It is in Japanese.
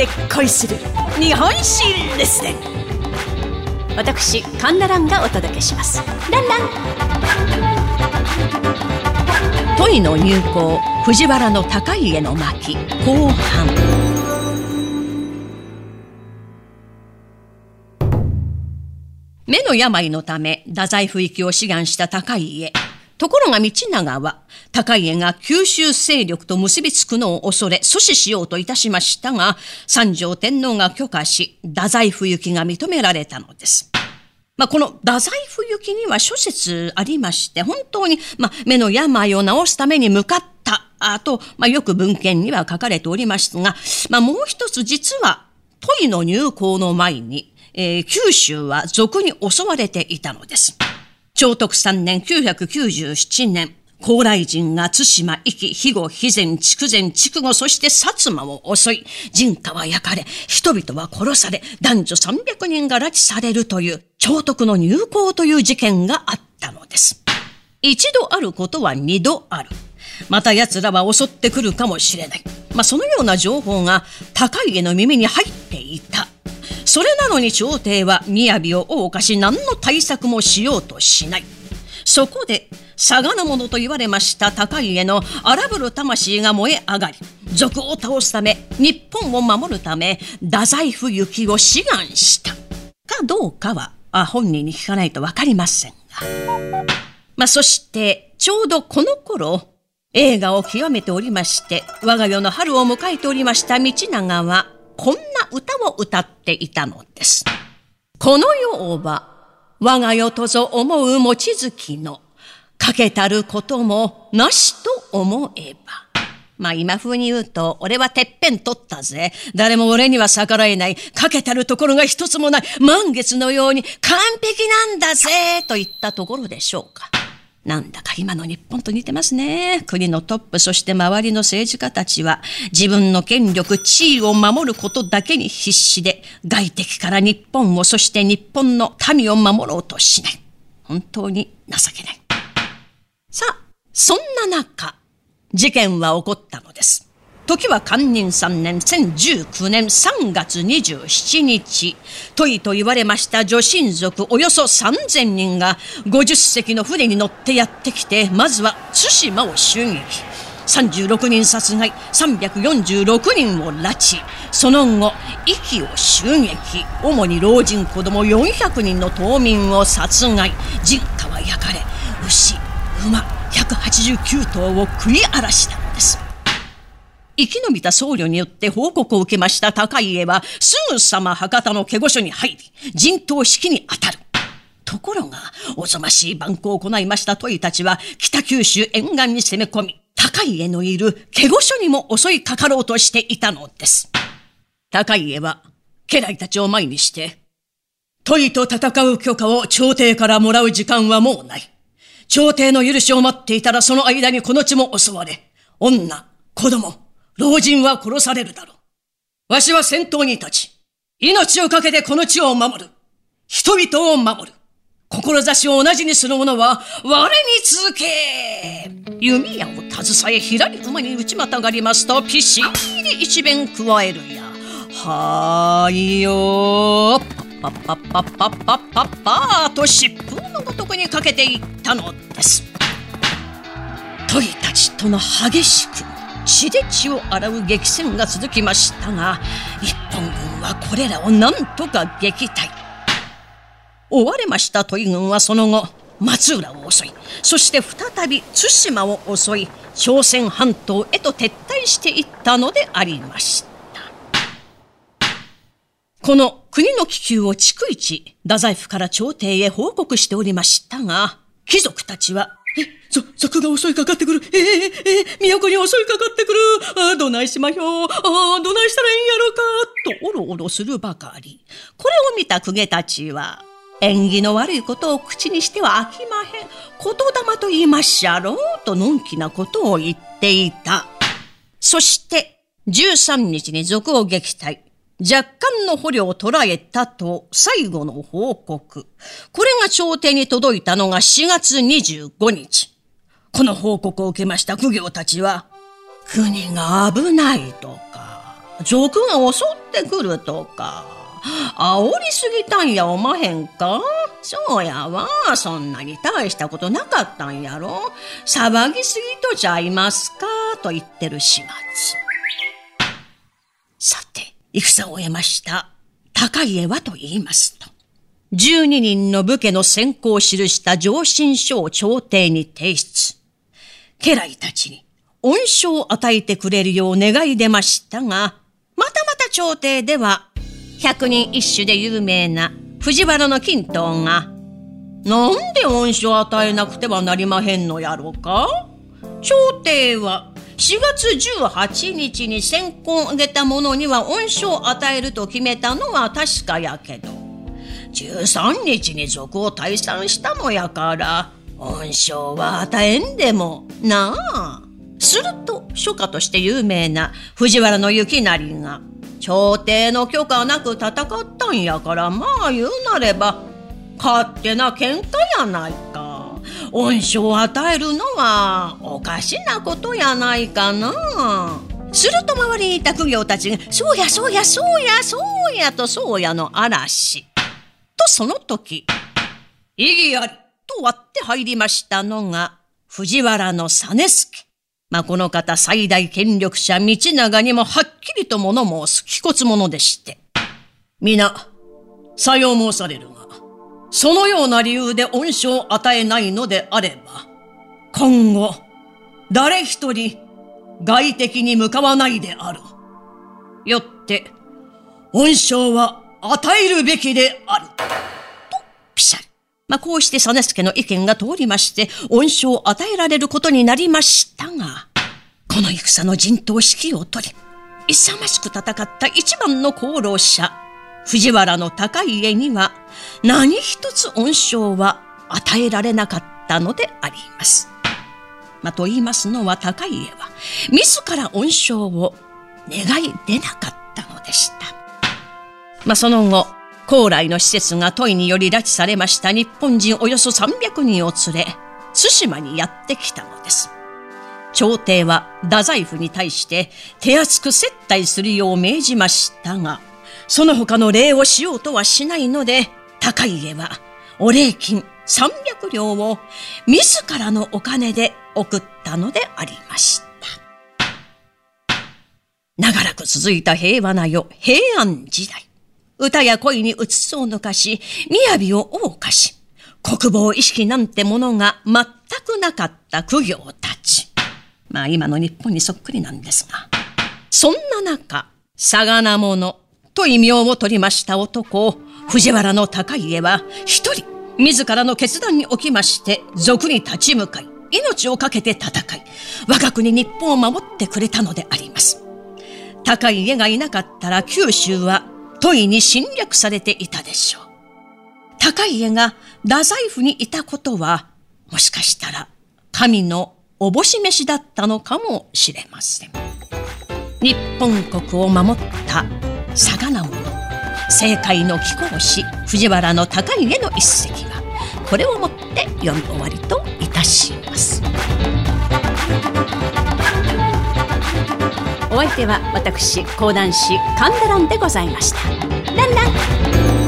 で恋する日本史レッスン私カンナランがお届けします。ランラン。問いの入港藤原の高家の巻後半。目の病のため太宰府行きを志願した高家。ところが道長は、高家が九州勢力と結びつくのを恐れ阻止しようといたしましたが、三条天皇が許可し、太宰府行きが認められたのです。まあ、この太宰府行きには諸説ありまして、本当に、まあ、目の病を治すために向かったあと、まあ、よく文献には書かれておりますが、まあ、もう一つ実は、都井の入港の前に、えー、九州は賊に襲われていたのです。聖徳三年997年、高麗人が津島、壱岐、肥後、肥前、筑前、筑後、そして薩摩を襲い、人家は焼かれ、人々は殺され、男女300人が拉致されるという、聖徳の入港という事件があったのです。一度あることは二度ある。また奴らは襲ってくるかもしれない。まあ、そのような情報が高家の耳に入っていた。それなのに朝廷は雅を謳歌し何の対策もしようとしない。そこで、佐賀の者と言われました高家の荒ぶる魂が燃え上がり、賊を倒すため、日本を守るため、太宰府行きを志願した。かどうかは、あ本人に聞かないとわかりませんが。まあ、そして、ちょうどこの頃、映画を極めておりまして、我が世の春を迎えておりました道長は、こんな歌を歌っていたのです。この世は、我が世とぞ思う望月の、かけたることもなしと思えば。まあ今風に言うと、俺はてっぺん取ったぜ。誰も俺には逆らえない。かけたるところが一つもない。満月のように完璧なんだぜ。といったところでしょうか。なんだか今の日本と似てますね。国のトップ、そして周りの政治家たちは、自分の権力、地位を守ることだけに必死で、外敵から日本を、そして日本の民を守ろうとしない。本当に情けない。さあ、そんな中、事件は起こったのです。時は寛仁三年1019年3月27日、都井と言われました女神族およそ3000人が50隻の船に乗ってやってきて、まずは対馬を襲撃。36人殺害、346人を拉致。その後、息を襲撃。主に老人子供400人の島民を殺害。人家は焼かれ、牛、馬189頭を食い荒らした。生き延びた僧侶によって報告を受けました高家は、すぐさま博多の下御所に入り、陣頭指揮に当たる。ところが、おぞましい蛮行を行いました問いたちは、北九州沿岸に攻め込み、高家のいる下御所にも襲いかかろうとしていたのです。高家は、家来たちを前にして、問いと戦う許可を朝廷からもらう時間はもうない。朝廷の許しを待っていたらその間にこの地も襲われ、女、子供、老人は殺されるだろう。わしは先頭に立ち、命を懸けてこの地を守る。人々を守る。志を同じにする者は、我に続け弓矢を携え、ひらり馬に打ちまたがりますと、ピシーで一弁加えるや。はーいよー。パッパッパッパッパッパッパーと疾風のごとくにかけていったのです。鳥たちとの激しく血で血を洗う激戦が続きましたが、日本軍はこれらを何とか撃退。追われました都井軍はその後、松浦を襲い、そして再び対馬を襲い、朝鮮半島へと撤退していったのでありました。この国の気球を逐一、太宰府から朝廷へ報告しておりましたが、貴族たちはえ、ぞ、賊が襲いかかってくる。ええええ都に襲いかかってくる。あどないしまひょう。あどないしたらいいんやろか。とおろおろするばかり。これを見た公家たちは、縁起の悪いことを口にしては飽きまへん。言霊と言いまっしゃろう。とのんきなことを言っていた。そして、13日に賊を撃退。若干の捕虜を捕らえたと最後の報告。これが朝廷に届いたのが4月25日。この報告を受けました苦行たちは、国が危ないとか、賊が襲ってくるとか。煽りすぎたんやおまへんか？そうやわ。そんなに大したことなかったんやろ？騒ぎすぎとちゃいますか？と言ってる始末。さて、戦を終えました。高家はと言いますと。12人の武家の先行を記した上申書を朝廷に提出。家来たちに恩賞を与えてくれるよう願い出ましたが、またまた朝廷では百人一首で有名な藤原の金刀が、なんで恩賞を与えなくてはなりまへんのやろか？朝廷は4月18日に先行を挙げた者には恩賞を与えると決めたのは確かやけど、13日に族を退散したのやから、恩賞は与えんでも、なあ。すると、書家として有名な藤原の幸成が、朝廷の許可なく戦ったんやからまあ言うなれば勝手な喧嘩やないか恩賞を与えるのはおかしなことやないかな。すると周りにいた苦行たちが「そうやそうやそうやそうや」とそうやの嵐。とその時「異議あり」と割って入りましたのが藤原の実助。まあ、この方最大権力者道長にもはっきりと物申す気骨者でして。皆、さよう申されるが、そのような理由で恩賞を与えないのであれば、今後、誰一人外敵に向かわないである。よって、恩賞は与えるべきである。と、ピシャリ。まあ、こうして実助の意見が通りまして、恩賞を与えられることになりましたが、この戦の陣頭指揮を取り、勇ましく戦った一番の功労者、藤原の高家には、何一つ恩賞は与えられなかったのであります。まあ、と言いますのは高家は、自ら恩賞を願い出なかったのでした。まあ、その後、高麗の施設が問いにより拉致されました日本人およそ300人を連れ、対馬にやってきたのです。朝廷は太宰府に対して手厚く接待するよう命じましたが、その他の礼をしようとはしないので、高家はお礼金300両を自らのお金で送ったのでありました。長らく続いた平和な世、平安時代。歌や恋にうつつを抜かし、雅を謳歌し、国防意識なんてものが全くなかった苦行たち。まあ今の日本にそっくりなんですが。そんな中、さがなものと異名を取りました男、藤原の高家は一人、自らの決断におきまして、賊に立ち向かい、命を懸けて戦い、我が国日本を守ってくれたのであります。高家がいなかったら九州は問いに侵略されていたでしょう。高家が太宰府にいたことは、もしかしたら神のおぼし飯だったのかもしれません。日本国を守っなもの、政界の貴公子藤原の高家の一席は、これをもって読み終わりといたします。お相手は私講談師神田蘭でございました。ランラン